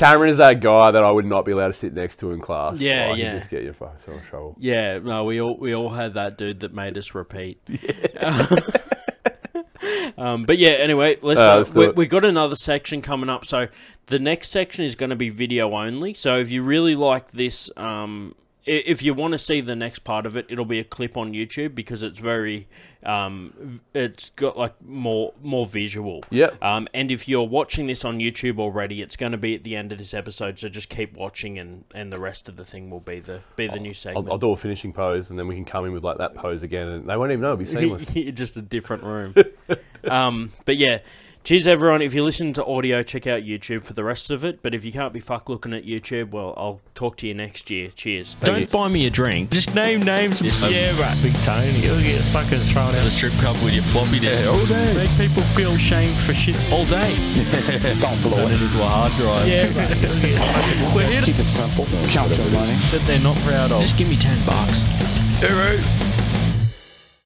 E: Cameron is that guy that I would not be allowed to sit next to in class.
C: Yeah,
E: he'd
C: yeah.
E: Just get you fucking so trouble.
C: Yeah, no, we all we all had that dude that made us repeat. um, but yeah, anyway, let's.
E: Uh, let's
C: we,
E: it.
C: we got another section coming up. So the next section is going to be video only. So if you really like this, um, if you want to see the next part of it, it'll be a clip on YouTube because it's very, um, it's got like more more visual.
E: Yeah.
C: Um, and if you're watching this on YouTube already, it's going to be at the end of this episode. So just keep watching, and, and the rest of the thing will be the be the new segment.
E: I'll, I'll do a finishing pose, and then we can come in with like that pose again, and they won't even know. It'll be seamless.
C: just a different room. um, but yeah, cheers everyone. If you listen to audio, check out YouTube for the rest of it. But if you can't be fuck looking at YouTube, well, I'll talk to you next year. Cheers.
B: Don't buy me a drink. Just name names. yeah, right. Big Tony. You'll get fucking thrown out of the strip club with your floppy disk.
A: Yeah, all day.
B: Make people feel shamed for shit all day.
D: Don't blow
B: Turn
D: it.
B: it into a hard drive. Yeah, right. You'll get fucking- We're here to
D: Keep it simple. Count your money.
C: That they're not proud of.
B: Just give me ten bucks.
A: All right.